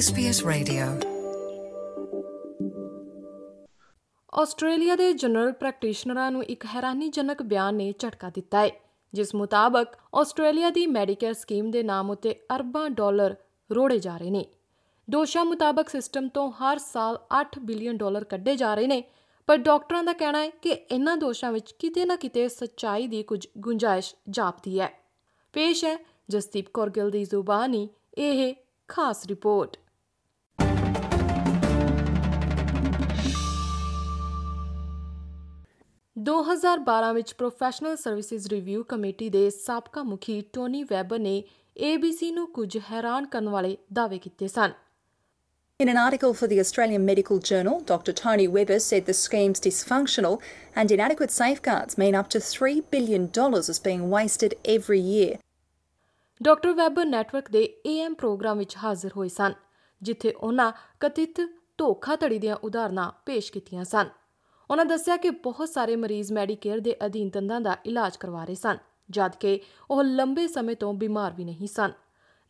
SBS Radio. Australia ਦੇ general ਪ੍ਰੈਕਟੀਸ਼ਨਰਾਂ ਨੂੰ ਇੱਕ ਹੈਰਾਨੀਜਨਕ ਬਿਆਨ ਨੇ ਝਟਕਾ ਦਿੱਤਾ ਹੈ, ਜਿਸ ਮੁਤਾਬਕ ਆਸਟ੍ਰੇਲੀਆ ਦੀ ਮੈਡੀਕੇਅਰ ਸਕੀਮ ਦੇ ਨਾਮ ਉੱਤੇ ਅਰਬਾਂ ਡਾਲਰ ਰੋੜੇ ਜਾ ਰਹੇ ਨੇ। ਦੋਸ਼ਾਂ ਮੁਤਾਬਕ ਸਿਸਟਮ ਤੋਂ ਹਰ ਸਾਲ 8 ਬਿਲੀਅਨ ਡਾਲਰ ਕੱਢੇ ਜਾ ਰਹੇ ਨੇ, ਪਰ ਡਾਕਟਰਾਂ ਦਾ ਕਹਿਣਾ ਹੈ ਕਿ ਇਹਨਾਂ ਦੋਸ਼ਾਂ ਵਿੱਚ ਕਿਤੇ ਨਾ ਕਿਤੇ ਸੱਚਾਈ ਦੀ ਕੁਝ ਗੁੰਜਾਇਸ਼ ਜਾਪਦੀ ਹੈ। ਪੇਸ਼ ਹੈ ਜਸਦੀਪ ਕੌਰ ਗਿੱਲ ਦੀ ਜ਼ੁਬਾਨੀ, ਇਹ ਖਾਸ ਰਿਪੋਰਟ। ਦੋ ਹਜ਼ਾਰ ਬਾਰਾਂ ਵਿੱਚ ਪ੍ਰੋਫੈਸ਼ਨਲ ਸਰਵਿਸਿਜ਼ ਰਿਵਿਊ ਕਮੇਟੀ ਦੇ ਸਾਬਕਾ ਮੁਖੀ ਟੋਨੀ ਵੈਬਰ ਨੇ ABC ਨੂੰ ਕੁਝ ਹੈਰਾਨ ਕਰਨ ਵਾਲੇ ਦਾਅਵੇ ਕੀਤੇ ਸਨ In an article for the Australian Medical Journal, Dr. Tony Webber said the scheme's dysfunctional and inadequate safeguards mean up to $3 billion is being wasted every year. Doctor Weber network ਦੇ AM programme ਵਿੱਚ ਹਾਜ਼ਰ ਹੋਏ ਸਨ ਜਿੱਥੇ ਉਹਨਾਂ ਕਥਿਤ ਧੋਖਾਧੜੀ ਦੀਆਂ ਉਦਾਹਰਨਾਂ ਪੇਸ਼ ਕੀਤੀਆਂ ਸਨ ਉਹਨਾਂ ਦੱਸਿਆ ਕਿ ਬਹੁਤ ਸਾਰੇ ਮਰੀਜ਼ ਮੈਡੀਕੇਅਰ ਦੇ ਅਧੀਨ ਦੰਦਾਂ ਦਾ ਇਲਾਜ ਕਰਵਾ ਰਹੇ ਸਨ ਜਦਕਿ ਉਹ ਲੰਬੇ ਸਮੇਂ ਤੋਂ ਬਿਮਾਰ ਵੀ ਨਹੀਂ ਸਨ।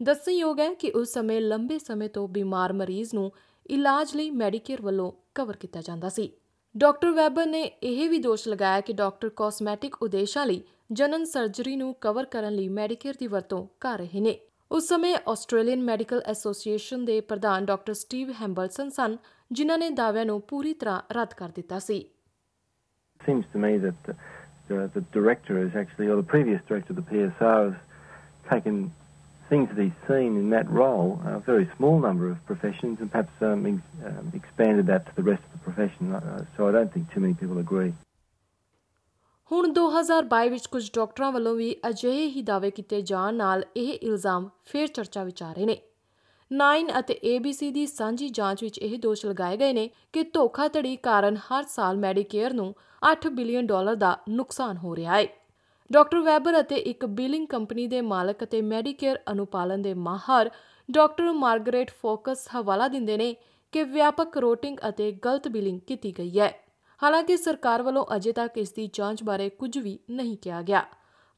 ਦੱਸਣਯੋਗ ਹੈ ਕਿ ਉਸ ਸਮੇਂ ਲੰਬੇ ਸਮੇਂ ਤੋਂ ਬਿਮਾਰ ਮਰੀਜ਼ ਨੂੰ ਇਲਾਜ ਲਈ ਮੈਡੀਕੇਅਰ ਵੱਲੋਂ ਕਵਰ ਕੀਤਾ ਜਾਂਦਾ ਸੀ। ਡਾਕਟਰ ਵੈਬਰ ਨੇ ਇਹ ਵੀ ਦੋਸ਼ ਲਗਾਇਆ ਕਿ ਡਾਕਟਰ ਕਾਸਮੈਟਿਕ ਉਦੇਸ਼ਾਂ ਲਈ ਜਨਨ ਸਰਜਰੀ ਨੂੰ ਕਵਰ ਕਰਨ ਲਈ ਮੈਡੀਕੇਅਰ ਦੀ ਵਰਤੋਂ ਕਰ ਰਹੇ ਨੇ। ਉਸ ਸਮੇਂ ਆਸਟ੍ਰੇਲੀਅਨ ਮੈਡੀਕਲ ਐਸੋਸੀਏਸ਼ਨ ਦੇ ਪ੍ਰਧਾਨ ਡਾਕਟਰ ਸਟੀਵ ਹੈਂਬਲਸਨ ਸਨ ਜਿਨ੍ਹਾਂ ਨੇ ਦਾਅਵਿਆਂ ਨੂੰ ਪੂਰੀ ਤਰ੍ਹਾਂ ਰੱਦ ਕਰ ਦਿੱਤਾ ਸੀ seems to me that the, the, the director is actually, or the previous director of the PSR has taken things that he's seen in that role, a very small number of professions, and perhaps um, ex- um, expanded that to the rest of the profession. Uh, so I don't think too many people agree. ਹੁਣ 2022 ਵਿੱਚ ਕੁਝ ਡਾਕਟਰਾਂ ਵੱਲੋਂ ਵੀ ਅਜਿਹੇ ਹੀ ਦਾਅਵੇ ਕੀਤੇ ਜਾਣ ਨਾਲ ਇਹ ਇਲਜ਼ਾਮ ਫੇਰ ਚਰਚਾ ਵਿੱਚ ਆ ਰਹੇ ਨੇ 9 ਅਤੇ ABC ਦੀ ਸਾਂਝੀ ਜਾਂਚ ਵਿੱਚ ਇਹ ਦੋਸ਼ ਲਗਾਏ ਗਏ ਨੇ ਕਿ ਧੋਖਾਧੜੀ ਕਾਰਨ ਹਰ ਸਾਲ ਮੈਡੀਕੇਅਰ ਨੂੰ 8 ਬਿਲੀਅਨ ਡਾਲਰ ਦਾ ਨੁਕਸਾਨ ਹੋ ਰਿਹਾ ਹੈ। ਡਾਕਟਰ ਵੈਬਰ ਅਤੇ ਇੱਕ ਬਿਲਿੰਗ ਕੰਪਨੀ ਦੇ ਮਾਲਕ ਅਤੇ ਮੈਡੀਕੇਅਰ ਅਨੁਪਾਲਨ ਦੇ ਮਾਹਰ ਡਾਕਟਰ ਮਾਰਗਰੇਟ ਫੋਕਸ ਹਵਾਲਾ ਦਿੰਦੇ ਨੇ ਕਿ ਵਿਆਪਕ ਰੋਟਿੰਗ ਅਤੇ ਗਲਤ ਬਿਲਿੰਗ ਕੀਤੀ ਗਈ ਹੈ। ਹਾਲਾਂਕਿ ਸਰਕਾਰ ਵੱਲੋਂ ਅਜੇ ਤੱਕ ਇਸ ਦੀ ਜਾਂਚ ਬਾਰੇ ਕੁਝ ਵੀ ਨਹੀਂ ਕਿਹਾ ਗਿਆ।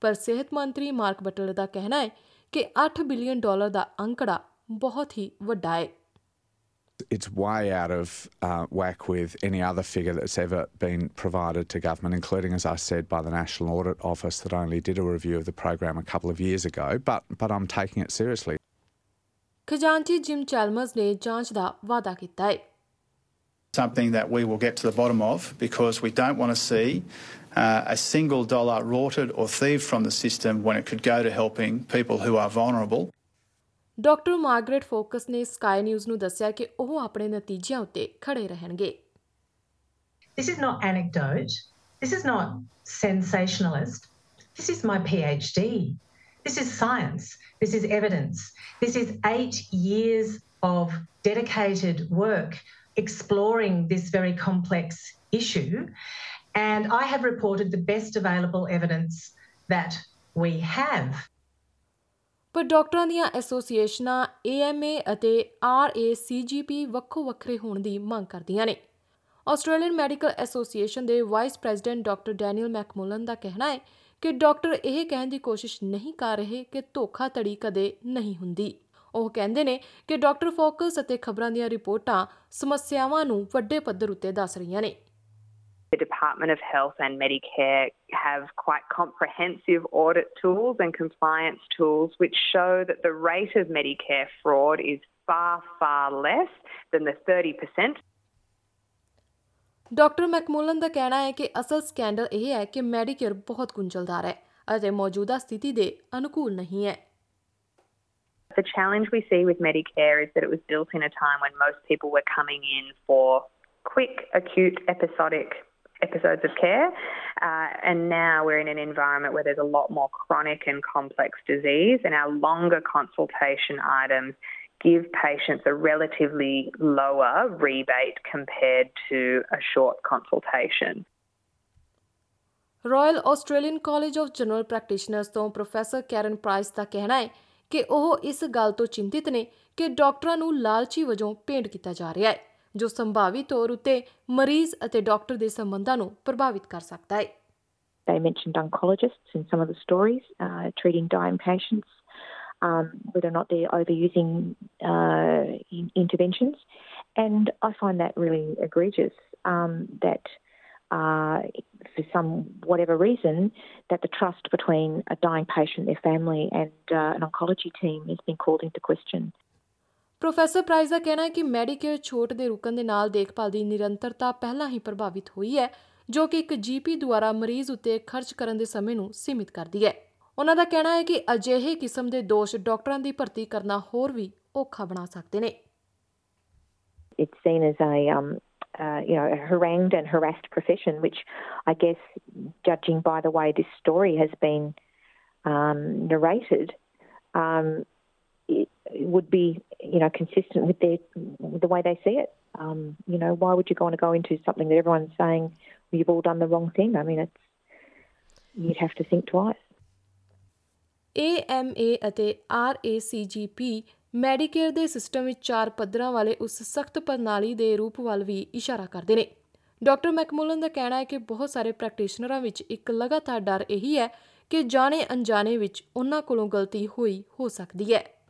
ਪਰ ਸਿਹਤ ਮੰਤਰੀ ਮਾਰਕ ਬਟਲਰ ਦਾ ਕਹਿਣਾ ਹੈ ਕਿ 8 ਬਿਲੀਅਨ ਡਾਲਰ ਦਾ ਅੰਕੜਾ ਬਹੁਤ ਹੀ ਵੱਡਾ ਹੈ it's way out of uh, whack with any other figure that's ever been provided to government, including, as I said, by the National Audit Office that only did a review of the program a couple of years ago. But but I'm taking it seriously. Khazanchi gym Chalmers ਨੇ ਜਾਂਚ ਦਾ ਵਾਅਦਾ ਕੀਤਾ ਹੈ something that we will get to the bottom of because we don't want to see uh, a single dollar rorted or thieved from the system when it could go to helping people who are vulnerable. Doctor Margaret focus ਨੇ Sky News ਨੂੰ ਦੱਸਿਆ ਕਿ ਉਹ ਆਪਣੇ ਨਤੀਜਿਆਂ ਉੱਤੇ ਖੜੇ ਰਹਿਣਗੇ This is not anecdote. This is not sensationalist. This is my PhD. This is science. This is evidence. This is eight years of dedicated work exploring this very complex issue. And I have reported the best available evidence that we have. ਪਰ ਡਾਕਟਰਾਂ ਦੀਆਂ ਐਸੋਸੀਏਸ਼ਨਾਂ AMA ਅਤੇ RACGP ਵੱਖੋ ਵੱਖਰੇ ਹੋਣ ਦੀ ਮੰਗ ਕਰਦੀਆਂ ਨੇ। ਆਸਟ੍ਰੇਲੀਅਨ ਮੈਡੀਕਲ ਐਸੋਸੀਏਸ਼ਨ ਦੇ vice president doctor Danielle McMullen ਦਾ ਕਹਿਣਾ ਹੈ ਕਿ ਡਾਕਟਰ ਇਹ ਕਹਿਣ ਦੀ ਕੋਸ਼ਿਸ਼ ਨਹੀਂ ਕਰ ਰਹੇ ਕਿ ਧੋਖਾਧੜੀ ਕਦੇ ਨਹੀਂ ਹੁੰਦੀ। ਉਹ ਕਹਿੰਦੇ ਨੇ ਕਿ ਡਾਕਟਰ ਫੋਕਸ ਅਤੇ ਖਬਰਾਂ ਦੀਆਂ ਰਿਪੋਰਟਾਂ ਸਮੱਸਿਆਵਾਂ ਨੂੰ ਵੱਡੇ ਪੱਧਰ ਉੱਤੇ ਦੱਸ ਰਹੀਆਂ ਨੇ। The Department of Health and Medicare have quite comprehensive audit tools and compliance tools which show that the rate of Medicare fraud is far, far less than the 30%. Doctor McMullan ਦਾ ਕਹਿਣਾ ਹੈ ਕਿ ਅਸਲ ਸਕੈਂਡਲ ਇਹ ਹੈ ਕਿ Medicare ਬਹੁਤ ਗੁੰਝਲਦਾਰ ਹੈ ਅਤੇ ਮੌਜੂਦਾ ਸਥਿਤੀ ਦੇ ਅਨੁਕੂਲ ਨਹੀਂ ਹੈ The challenge we see with Medicare is that it was built in a time when most people were coming in for quick, acute, episodic episodes of care. Uh, and now we're in an environment where there's a lot more chronic and complex disease, and our longer consultation items give patients a relatively lower rebate compared to a short consultation. Royal Australian College of General Practitioners ਤੋਂ professor Karen Price ਦਾ ਕਹਿਣਾ ਹੈ ਕਿ ਉਹ ਇਸ ਗੱਲ ਤੋਂ ਚਿੰਤਿਤ ਨੇ ਕਿ ਡਾਕਟਰਾਂ ਨੂੰ ਲਾਲਚੀ ਵਜੋਂ ਪੇਂਟ ਕੀਤਾ ਜਾ ਰਿਹਾ ਹੈ ਜੋ ਸੰਭਾਵੀ ਤੌਰ ਉਤੇ ਮਰੀਜ਼ ਅਤੇ ਡਾਕਟਰ ਦੇ ਸੰਬੰਧਾਂ ਨੂੰ ਪ੍ਰਭਾਵਿਤ ਕਰ ਸਕਦਾ ਹੈ They mentioned oncologists in some of the stories, uh, treating dying patients. um, whether or not they're overusing uh, in- interventions. And I find that really egregious um, that uh, for some whatever reason, that the trust between a dying patient, their family, and uh, an oncology team has been called into question. Professor Price ਦਾ ਕਹਿਣਾ ਹੈ ਕਿ Medicare ਛੋਟ ਦੇ ਰੁਕਣ ਦੇ ਨਾਲ ਦੇਖਭਾਲ ਦੀ ਨਿਰੰਤਰਤਾ ਪਹਿਲਾਂ ਹੀ ਪ੍ਰਭਾਵਿਤ ਹੋਈ ਹੈ ਜੋ ਕਿ ਇੱਕ ਜੀਪੀ ਦੁਆਰਾ ਮਰੀਜ਼ ਉੱਤੇ ਖਰਚ ਕਰਨ ਦੇ ਸਮੇਂ ਨੂੰ ਸੀਮਿਤ ਕਰਦੀ ਹੈ। ਉਹਨਾਂ ਦਾ ਕਹਿਣਾ ਹੈ ਕਿ ਅਜਿਹੇ ਕਿਸਮ ਦੇ ਦੋਸ਼ ਡਾਕਟਰਾਂ ਦੀ ਭਰਤੀ ਕਰਨਾ ਹੋਰ ਵੀ ਔਖਾ ਬਣਾ ਸਕਦੇ ਨੇ। It's seen as a um, uh, you know a harangued and harassed profession, which I guess, judging by the way this story has been um, narrated, um, it, it would be you know consistent with their with the way they see it. Um, you know, why would you want to go into something that everyone's saying well, you've all done the wrong thing? I mean, it's you'd have to think twice. AMA ਅਤੇ RACGP Medicare ਦੇ system ਵਿੱਚ ਚਾਰ ਪੱਧਰਾਂ ਵਾਲੇ ਉਸ ਸਖਤ ਪ੍ਰਣਾਲੀ ਦੇ ਰੂਪ ਵੱਲ ਵੀ ਇਸ਼ਾਰਾ ਕਰਦੇ ਨੇ ਡਾਕਟਰ ਮੈਕਮੂਲਨ ਦਾ ਕਹਿਣਾ ਹੈ ਕਿ ਬਹੁਤ ਸਾਰੇ ਪ੍ਰੈਕਟੀਸ਼ਨਰਾਂ ਵਿੱਚ ਇੱਕ ਲਗਾਤਾਰ ਡਰ ਇਹੀ ਹੈ ਕਿ ਜਾਣੇ ਅਣਜਾਣੇ ਵਿੱਚ ਉਹਨਾਂ ਕੋਲੋਂ ਗਲਤੀ ਹੋਈ ਹੋ ਸਕਦੀ ਹੈ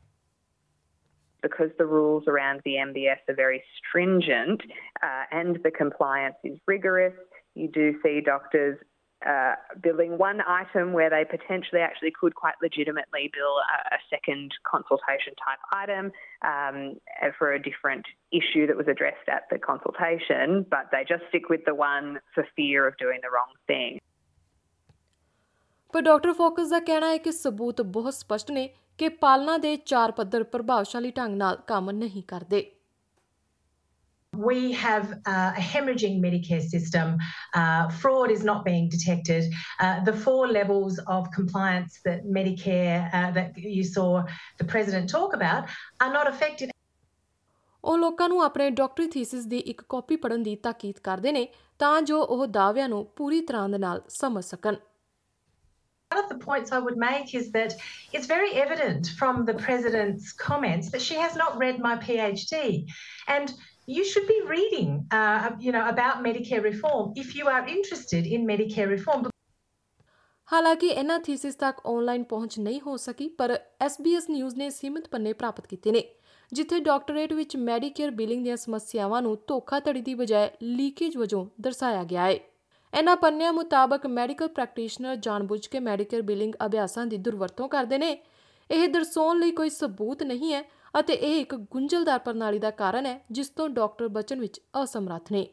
because the rules around the MBS are very stringent uh, and the compliance is rigorous. You do see doctors uh, billing one item where they potentially actually could quite legitimately bill a, a second consultation type item um, for a different issue that was addressed at the consultation, but they just stick with the one for fear of doing the wrong thing. ਪਰ doctor focus ਦਾ ਕਹਿਣਾ ਹੈ ਕਿ ਸਬੂਤ ਬਹੁਤ ਸਪਸ਼ਟ ਨੇ ਕਿ ਪਾਲਣਾ ਦੇ ਚਾਰ ਪੱਧਰ ਪ੍ਰਭਾਵਸ਼ਾਲੀ ਢੰਗ ਨਾਲ ਕੰਮ ਨਹੀਂ ਕਰਦੇ We have uh, a hemorrhaging Medicare system. Uh, fraud is not being detected. Uh, the four levels of compliance that Medicare, uh, that you saw the President talk about, are not effective. ਉਹ ਲੋਕਾਂ ਨੂੰ ਆਪਣੇ ਡਾਕਟਰੀ thesis ਦੀ ਇੱਕ copy ਪੜ੍ਹਨ ਦੀ ਤਾਕੀਦ ਕਰਦੇ ਨੇ ਤਾਂ ਜੋ ਉਹ ਦਾਅਵਿਆਂ ਨੂੰ ਪੂਰੀ ਤਰ੍ਹਾਂ ਦੇ ਨਾਲ ਸਮਝ ਸਕਣ One of the points I would make is that it's very evident from the President's comments that she has not read my PhD. And you should be reading, uh, you know, about Medicare reform if you are interested in Medicare reform. ਹਾਲਾਂਕਿ ਇਹਨਾਂ thesis ਤੱਕ online ਪਹੁੰਚ ਨਹੀਂ ਹੋ ਸਕੀ ਪਰ SBS news ਨੇ ਸੀਮਿਤ ਪੰਨੇ ਪ੍ਰਾਪਤ ਕੀਤੇ ਨੇ ਜਿੱਥੇ ਡਾਕਟਰੇਟ ਵਿੱਚ ਮੈਡੀਕੇਅਰ ਬਿਲਿੰਗ ਦੀਆਂ ਸਮੱਸਿਆਵਾਂ ਨੂੰ ਧੋਖਾਧੜੀ ਦੀ ਬਜਾਏ ਲੀਕੇਜ ਵਜੋਂ ਦਰਸਾਇਆ ਗਿਆ ਹੈ ਇਹਨਾਂ ਪੰਨਿਆਂ ਮੁਤਾਬਕ ਮੈਡੀਕਲ ਪ੍ਰੈਕਟੀਸ਼ਨਰ ਜਾਣਬੁੱਝ ਕੇ ਮੈਡੀਕੇਅਰ ਬਿਲਿੰਗ ਅਭਿਆਸਾਂ ਦੀ ਦੁਰਵਰਤੋਂ ਕਰਦੇ ਨੇ। ਇਹ ਦਰਸਾਉਣ ਲਈ ਕੋਈ ਸਬੂਤ ਨਹੀਂ ਹੈ ਅਤੇ ਇਹ ਇੱਕ ਗੁੰਝਲਦਾਰ ਪ੍ਰਣਾਲੀ ਦਾ ਕਾਰਨ ਹੈ, ਜਿਸ ਤੋਂ ਡਾਕਟਰ ਬਚਣ ਵਿੱਚ ਅਸਮਰੱਥ ਨੇ।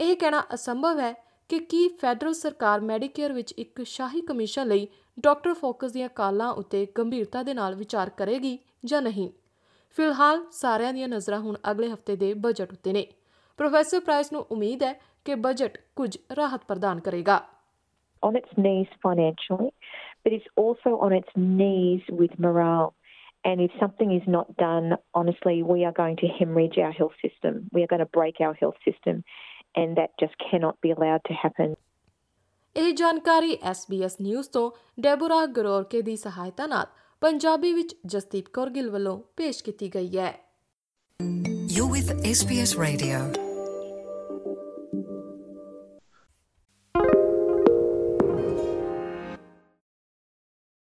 ਇਹ ਕਹਿਣਾ ਅਸੰਭਵ ਹੈ ਕਿ ਕੀ ਫੈਡਰਲ ਸਰਕਾਰ ਮੈਡੀਕੇਅਰ ਵਿੱਚ ਇੱਕ ਸ਼ਾਹੀ ਕਮਿਸ਼ਨ ਲਈ ਡਾਕਟਰ ਫੋਕਸ ਦੀਆਂ ਕਾਲਾਂ ਉੱਤੇ ਗੰਭੀਰਤਾ ਦੇ ਨਾਲ ਵਿਚਾਰ ਕਰੇਗੀ ਜਾਂ ਨਹੀਂ? ਫਿਲਹਾਲ ਸਾਰਿਆਂ ਦੀਆਂ ਨਜ਼ਰਾਂ ਹੁਣ ਅਗਲੇ ਹਫ਼ਤੇ ਦੇ ਬਜਟ ਉੱਤੇ ਨੇ। ਪ੍ਰੋਫੈਸਰ ਪ੍ਰਾਈਸ ਨੂੰ ਉਮੀਦ ਹੈ ਕਿ ਬਜਟ ਕੁਝ ਰਾਹਤ ਪ੍ਰਦਾਨ ਕਰੇਗਾ on its knees financially, but it's also on its knees with morale. And if something is not done, honestly, we are going to hemorrhage our health system. We are going to break our health system, and that just cannot be allowed to happen. ਇਹ ਜਾਣਕਾਰੀ SBS news ਤੋਂ ਡੈਬੋਰਾ ਗਰੋਰਕੇ ਦੀ ਸਹਾਇਤਾ ਨਾਲ ਪੰਜਾਬੀ ਵਿੱਚ ਜਸਦੀਪ ਕੌਰ ਗਿੱਲ ਵੱਲੋਂ ਪੇਸ਼ ਕੀਤੀ ਗਈ ਹੈ You're with SBS Radio.